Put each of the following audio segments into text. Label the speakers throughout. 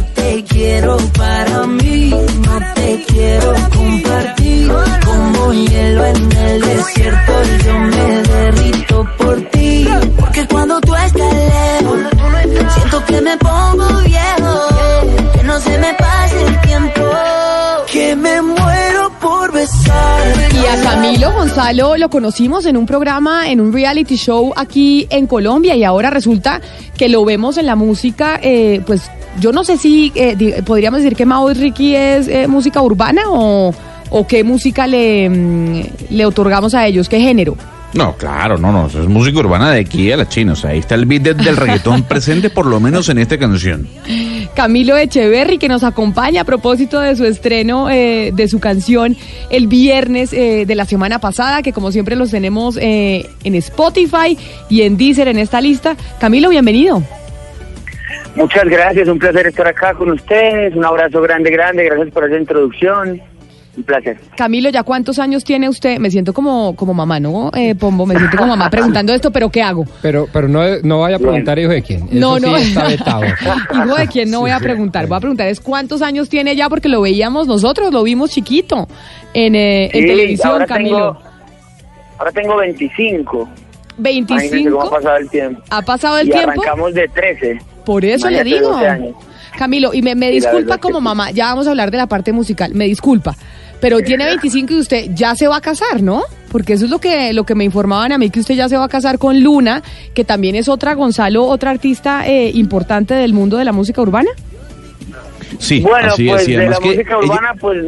Speaker 1: te quiero para mí, no te quiero compartir. Como hielo en el desierto, yo me derrito por ti. Porque cuando tú estás lejos, siento que me pongo viejo, que no se me pase el tiempo, que me muero por besar.
Speaker 2: Y a Camilo Gonzalo lo conocimos en un programa, en un reality show aquí en Colombia y ahora resulta que lo vemos en la música, eh, pues yo no sé si eh, podríamos decir que Mau y Ricky es eh, música urbana o, o qué música le, mm, le otorgamos a ellos, qué género.
Speaker 3: No, claro, no, no, eso es música urbana de aquí a la China. O sea, ahí está el beat de- del reggaetón presente, por lo menos en esta canción.
Speaker 2: Camilo Echeverry, que nos acompaña a propósito de su estreno eh, de su canción el viernes eh, de la semana pasada, que como siempre los tenemos eh, en Spotify y en Deezer en esta lista. Camilo, bienvenido.
Speaker 4: Muchas gracias, un placer estar acá con ustedes. Un abrazo grande, grande. Gracias por esa introducción. Un placer.
Speaker 2: Camilo, ¿ya cuántos años tiene usted? Me siento como, como mamá, ¿no? Eh, Pombo, me siento como mamá preguntando esto, pero ¿qué hago?
Speaker 5: Pero, pero no, no vaya a preguntar hijo de quién. Eso
Speaker 2: No,
Speaker 5: sí
Speaker 2: no.
Speaker 5: está vetado.
Speaker 2: Hijo de quién no voy a preguntar. Voy a preguntar es cuántos años tiene ya, porque lo veíamos nosotros, lo vimos chiquito en, eh, en televisión,
Speaker 4: ahora
Speaker 2: Camilo.
Speaker 4: Tengo, ahora tengo 25. Imagínense cómo ha
Speaker 2: 25.
Speaker 4: pasado el tiempo.
Speaker 2: ¿Ha pasado el
Speaker 4: y
Speaker 2: tiempo?
Speaker 4: arrancamos de 13.
Speaker 2: Por eso le digo.
Speaker 4: 12 años.
Speaker 2: Camilo, y me, disculpa como mamá, ya vamos a hablar de la parte musical, me disculpa, pero tiene 25 y usted ya se va a casar, ¿no? Porque eso es lo que, lo que me informaban a mí, que usted ya se va a casar con Luna, que también es otra, Gonzalo, otra artista eh, importante del mundo de la música urbana.
Speaker 3: Sí,
Speaker 4: bueno,
Speaker 3: así
Speaker 4: pues
Speaker 3: es. y
Speaker 4: de la
Speaker 3: que
Speaker 4: música
Speaker 3: ella-
Speaker 4: urbana, pues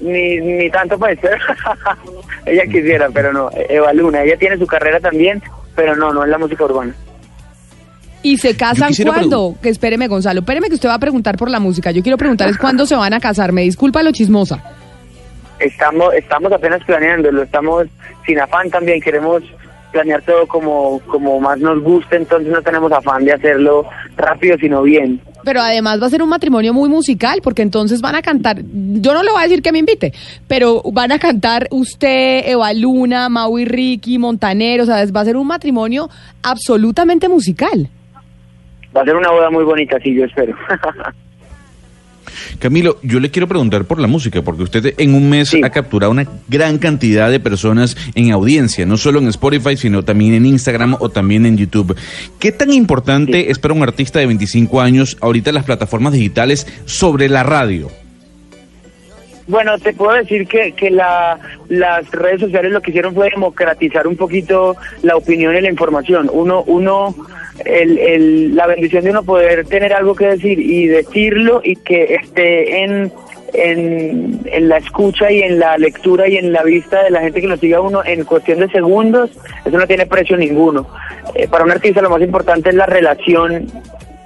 Speaker 4: ni, ni tanto pues. ella quisiera, pero no. Eva Luna, ella tiene su carrera también, pero no, no es la música urbana.
Speaker 2: ¿Y se casan cuándo? Que espéreme, Gonzalo, espéreme que usted va a preguntar por la música. Yo quiero preguntar es cuándo se van a casar. Me disculpa lo chismosa.
Speaker 4: Estamos, estamos apenas planeándolo, estamos sin afán también, queremos planear todo como, como más nos guste, entonces no tenemos afán de hacerlo rápido, sino bien.
Speaker 2: Pero además va a ser un matrimonio muy musical, porque entonces van a cantar, yo no le voy a decir que me invite, pero van a cantar usted, Eva Luna, Mau y Ricky, Montaner, o sea, va a ser un matrimonio absolutamente musical.
Speaker 4: Va a ser una boda muy bonita, sí, yo espero.
Speaker 3: Camilo, yo le quiero preguntar por la música, porque usted en un mes
Speaker 4: Sí.
Speaker 3: ha capturado una gran cantidad de personas en audiencia, no solo en Spotify, sino también en Instagram o también en YouTube. ¿Qué tan importante
Speaker 4: Sí.
Speaker 3: es para un artista de 25 años ahorita las plataformas digitales sobre la radio?
Speaker 4: Bueno, te puedo decir que, que la, las redes sociales lo que hicieron fue democratizar un poquito la opinión y la información. Uno, uno, el, el, la bendición de uno poder tener algo que decir y decirlo y que esté en, en, en la escucha y en la lectura y en la vista de la gente que lo siga uno en cuestión de segundos, eso no tiene precio ninguno. Eh, para un artista lo más importante es la relación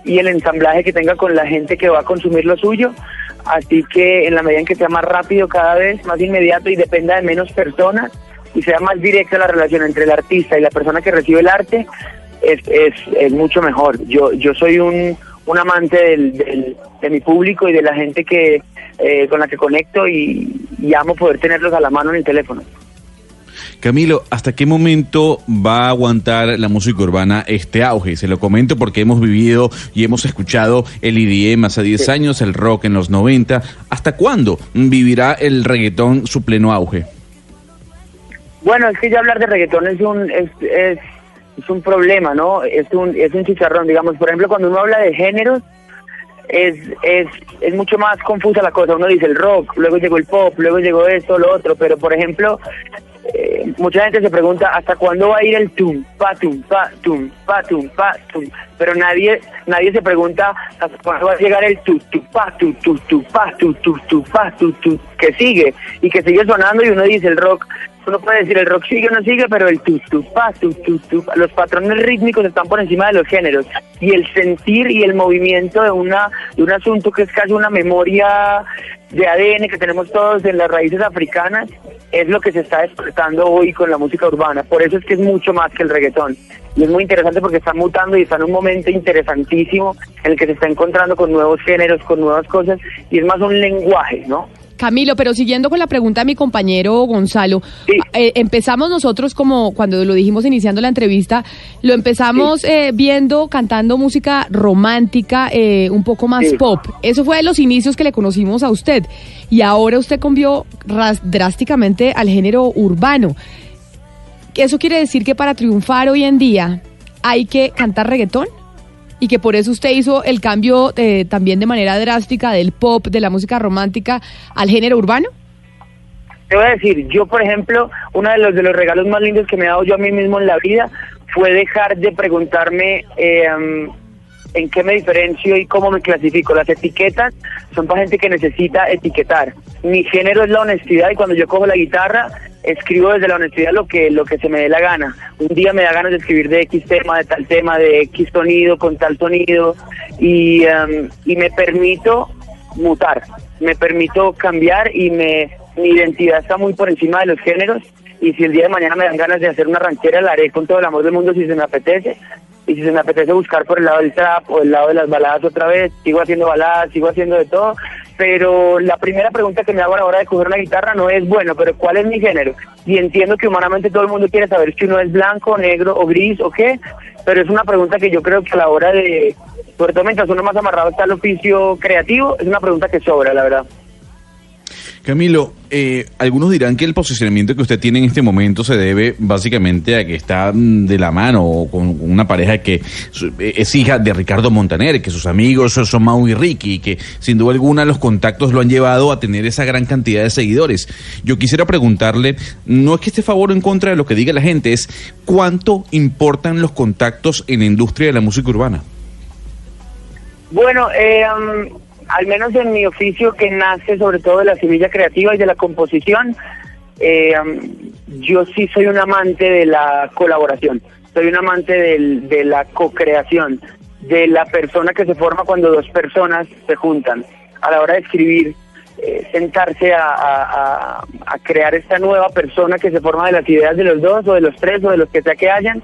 Speaker 4: y el ensamblaje que tenga con la gente que va a consumir lo suyo. Así que en la medida en que sea más rápido cada vez, más inmediato y dependa de menos personas y sea más directa la relación entre el artista y la persona que recibe el arte, es, es, es mucho mejor. Yo, yo soy un, un amante del, del- de mi público y de la gente que eh, con la que conecto y, y amo poder tenerlos a la mano en el teléfono.
Speaker 3: Camilo, ¿hasta qué momento va a aguantar la música urbana este auge? Se lo comento porque hemos vivido y hemos escuchado el IDM hace 10 años, el rock en los 90. ¿Hasta cuándo vivirá el reggaetón su pleno auge?
Speaker 4: Bueno, es que ya hablar de reggaetón es un es, es, es un problema, ¿no? Es un es un chicharrón, digamos. Por ejemplo, cuando uno habla de géneros, es, es, es mucho más confusa la cosa. Uno dice el rock, luego llegó el pop, luego llegó esto, lo otro. Pero, por ejemplo, eh, mucha gente se pregunta hasta cuándo va a ir el tum, pa, tum, pa, tum, pa, tum, pa, tum. Pero nadie nadie se pregunta hasta cuándo va a llegar el tu, tu, pa, tu, tu, tu, pa, tu, tu, tu, pa, tu, tu, que sigue y que sigue sonando y uno dice el rock. Uno puede decir el rock sigue o no sigue, pero el tu, tu, pa, tu, tu, tu, pa, los patrones rítmicos están por encima de los géneros y el sentir y el movimiento de una de un asunto que es casi una memoria de ADN que tenemos todos en las raíces africanas es lo que se está despertando hoy con la música urbana. Por eso es que es mucho más que el reggaetón. Y es muy interesante porque está mutando y está en un momento interesantísimo en el que se está encontrando con nuevos géneros, con nuevas cosas, y es más un lenguaje, ¿no?
Speaker 2: Camilo, pero siguiendo con la pregunta de mi compañero Gonzalo,
Speaker 4: Sí.
Speaker 2: eh, empezamos nosotros como cuando lo dijimos iniciando la entrevista, lo empezamos eh, viendo cantando música romántica, eh, un poco más
Speaker 4: Sí.
Speaker 2: pop. Eso fue de los inicios que le conocimos a usted. Y ahora usted cambió ras- drásticamente al género urbano. ¿Eso quiere decir que para triunfar hoy en día hay que cantar reggaetón? Y que por eso usted hizo el cambio eh, también de manera drástica del pop, de la música romántica, al género urbano?
Speaker 4: Te voy a decir, yo por ejemplo, uno de los de los regalos más lindos que me he dado yo a mí mismo en la vida fue dejar de preguntarme eh, en qué me diferencio y cómo me clasifico. Las etiquetas son para gente que necesita etiquetar. Mi género es la honestidad y cuando yo cojo la guitarra escribo desde la honestidad lo que lo que se me dé la gana. Un día me da ganas de escribir de X tema, de tal tema, de X sonido, con tal sonido y, em, y me permito mutar, me permito cambiar y me mi identidad está muy por encima de los géneros y si el día de mañana me dan ganas de hacer una ranchera la haré con todo el amor del mundo si se me apetece y si se me apetece buscar por el lado del trap o el lado de las baladas otra vez, sigo haciendo baladas, sigo haciendo de todo, pero la primera pregunta que me hago a la hora de coger una guitarra no es, bueno, pero ¿cuál es mi género? Y entiendo que humanamente todo el mundo quiere saber si uno es blanco, negro o gris o qué, pero es una pregunta que yo creo que a la hora de, sobre todo mientras uno más amarrado está al oficio creativo, es una pregunta que sobra, la verdad.
Speaker 3: Camilo, eh, algunos dirán que el posicionamiento que usted tiene en este momento se debe básicamente a que está mm, de la mano o con una pareja que eh, es hija de Ricardo Montaner, que sus amigos son Mau y Ricky, y que sin duda alguna los contactos lo han llevado a tener esa gran cantidad de seguidores. Yo quisiera preguntarle, no es que esté a favor o en contra de lo que diga la gente, es cuánto importan los contactos en la industria de la música urbana.
Speaker 4: Bueno, eh, al menos en mi oficio que nace sobre todo de la semilla creativa y de la composición, eh, yo sí soy un amante de la colaboración, soy un amante de la co-creación, de la persona que se forma cuando dos personas se juntan. A la hora de escribir, eh, sentarse a crear esta nueva persona que se forma de las ideas de los dos o de los tres o de los que sea que hayan,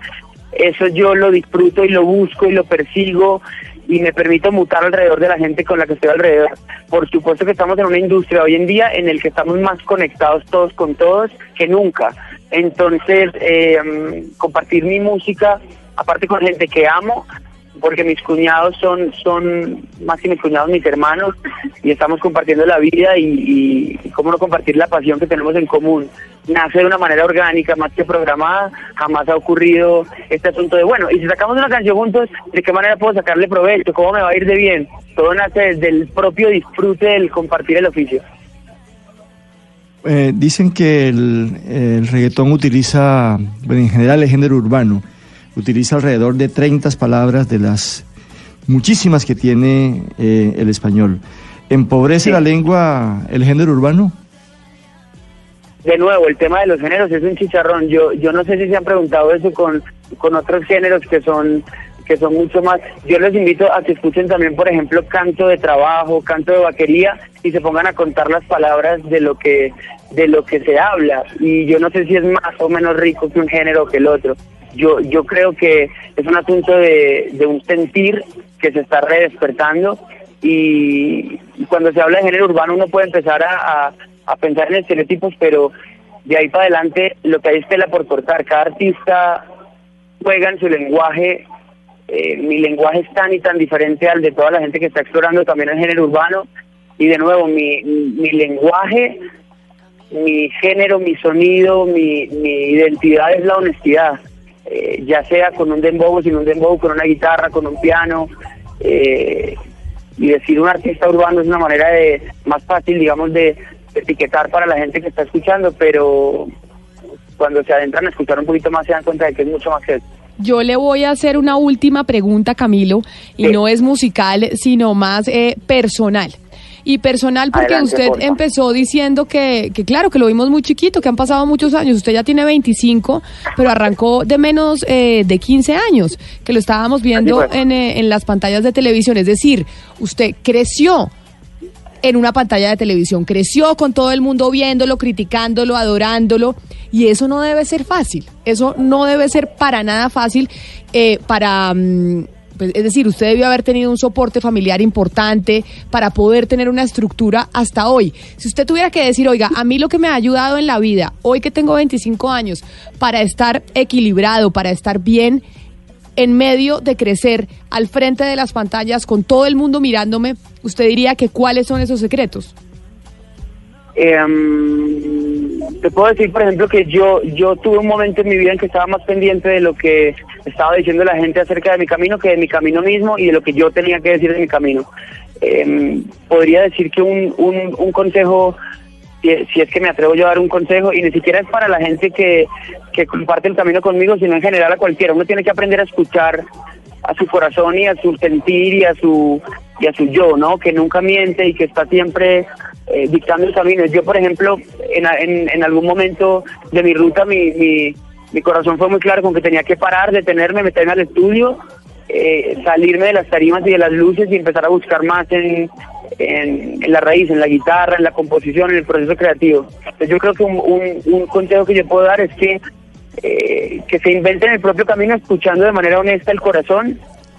Speaker 4: eso yo lo disfruto y lo busco y lo persigo y me permito mutar alrededor de la gente con la que estoy alrededor. Por supuesto que estamos en una industria hoy en día en el que estamos más conectados todos con todos que nunca. Entonces, eh, mm, compartir mi música, aparte con gente que amo, porque mis cuñados son, son más que mis cuñados, mis hermanos, y estamos compartiendo la vida y, y, cómo no compartir la pasión que tenemos en común. Nace de una manera orgánica, más que programada, jamás ha ocurrido este asunto de, bueno, y si sacamos una canción juntos, ¿de qué manera puedo sacarle provecho? ¿Cómo me va a ir de bien? Todo nace desde el propio disfrute del compartir el oficio.
Speaker 6: Eh, dicen que el, el reggaetón utiliza, bueno, en general el género urbano, utiliza alrededor de 30 palabras de las muchísimas que tiene eh, el español. ¿Empobrece
Speaker 4: Sí.
Speaker 6: la lengua el género urbano?
Speaker 4: de nuevo, el tema de los géneros es un chicharrón. Yo yo no sé si se han preguntado eso con, con otros géneros que son que son mucho más. Yo les invito a que escuchen también, por ejemplo, canto de trabajo, canto de vaquería y se pongan a contar las palabras de lo que de lo que se habla. Y yo no sé si es más o menos rico que un género que el otro. Yo yo creo que es un asunto de, un sentir que se está redespertando y cuando se habla de género urbano uno puede empezar a, a- a pensar en estereotipos, pero de ahí para adelante lo que hay es tela por cortar. Cada artista juega en su lenguaje. eh, mi lenguaje es tan y tan diferente al de toda la gente que está explorando también el género urbano. Y de nuevo, mi, mi lenguaje, mi género, mi sonido, mi identidad es la honestidad. Eh, ya sea con un dembow, sin un dembow, con una guitarra, con un piano. eh, y decir un artista urbano es una manera de más fácil, digamos, de, de etiquetar para la gente que está escuchando, pero cuando se adentran a escuchar un poquito más se dan cuenta de que es mucho más que eso.
Speaker 2: Yo le voy a hacer una última pregunta, Camilo, y
Speaker 4: Sí.
Speaker 2: no es musical, sino más eh, personal. Y personal porque
Speaker 4: Adelante,
Speaker 2: usted
Speaker 4: porfa.
Speaker 2: empezó diciendo que, que, claro, que lo vimos muy chiquito, que han pasado muchos años. Usted ya tiene 25, pero arrancó de menos eh, de 15 años, que lo estábamos viendo en, eh, en las pantallas de televisión. Es decir, usted creció en una pantalla de televisión. Creció con todo el mundo viéndolo, criticándolo, adorándolo. Y eso no debe ser fácil. Eso no debe ser para nada fácil eh, para, mm, pues, es decir, usted debió haber tenido un soporte familiar importante para poder tener una estructura hasta hoy. Si usted tuviera que decir, oiga, a mí lo que me ha ayudado en la vida, hoy que tengo 25 años, para estar equilibrado, para estar bien en medio de crecer al frente de las pantallas con todo el mundo mirándome, usted diría que cuáles son esos secretos.
Speaker 4: Em, te puedo decir, por ejemplo, que yo yo tuve un momento en mi vida en que estaba más pendiente de lo que estaba diciendo la gente acerca de mi camino que de mi camino mismo y de lo que yo tenía que decir de mi camino. Em, podría decir que un, un, un consejo si, es que me atrevo yo a dar un consejo, y ni siquiera es para la gente que, que comparte el camino conmigo, sino en general a cualquiera. Uno tiene que aprender a escuchar a su corazón y a su sentir y a su y a su yo, ¿no? Que nunca miente y que está siempre eh, dictando el camino. Yo, por ejemplo, en, en, algún momento de mi ruta, mi, mi, mi corazón fue muy claro con que tenía que parar, detenerme, meterme al estudio, eh, salirme de las tarimas y de las luces y empezar a buscar más en, en, la raíz, en la guitarra, en la composición, en el proceso creativo. Entonces yo creo que un, un, consejo que yo puedo dar es que, eh, que se inventen el propio camino escuchando de manera honesta el corazón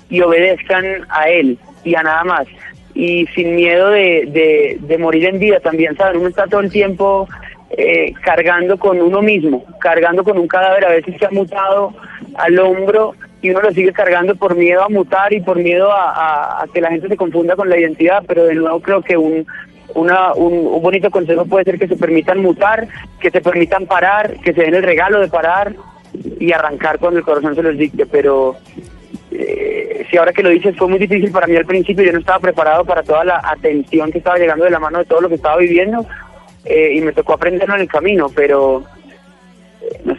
Speaker 4: y obedezcan a él y a nada más. Y sin miedo de, de, morir en vida también, ¿saben? Uno está todo el tiempo eh, cargando con uno mismo, cargando con un cadáver a veces que ha mutado al hombro y uno lo sigue cargando por miedo a mutar y por miedo a, que la gente se confunda con la identidad, pero de nuevo creo que un, una, un, bonito consejo puede ser que se permitan mutar, que se permitan parar, que se den el regalo de parar y arrancar cuando el corazón se los dicte, pero eh, si ahora que lo dices fue muy difícil para mí al principio, yo no estaba preparado para toda la atención que estaba llegando de la mano de todo lo que estaba viviendo eh, y me tocó aprenderlo en el camino, pero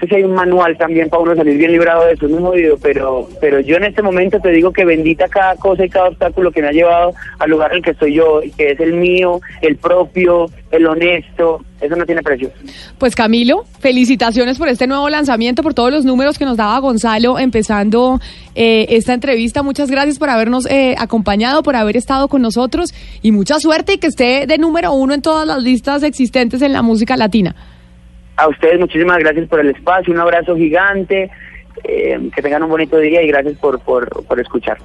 Speaker 4: sé si hay un manual también para uno salir bien librado de eso, no he oído, pero, pero yo en este momento te digo que bendita cada cosa y cada obstáculo que me ha llevado al lugar el que estoy yo, que es el mío, el propio, el honesto, eso no tiene precio.
Speaker 2: Pues Camilo, felicitaciones por este nuevo lanzamiento, por todos los números que nos daba Gonzalo empezando eh, esta entrevista. Muchas gracias por habernos eh, acompañado, por haber estado con nosotros y mucha suerte y que esté de número uno en todas las listas existentes en la música latina.
Speaker 4: A ustedes muchísimas gracias por el espacio, un abrazo gigante, eh, que tengan un bonito día y gracias por, por, por escuchar.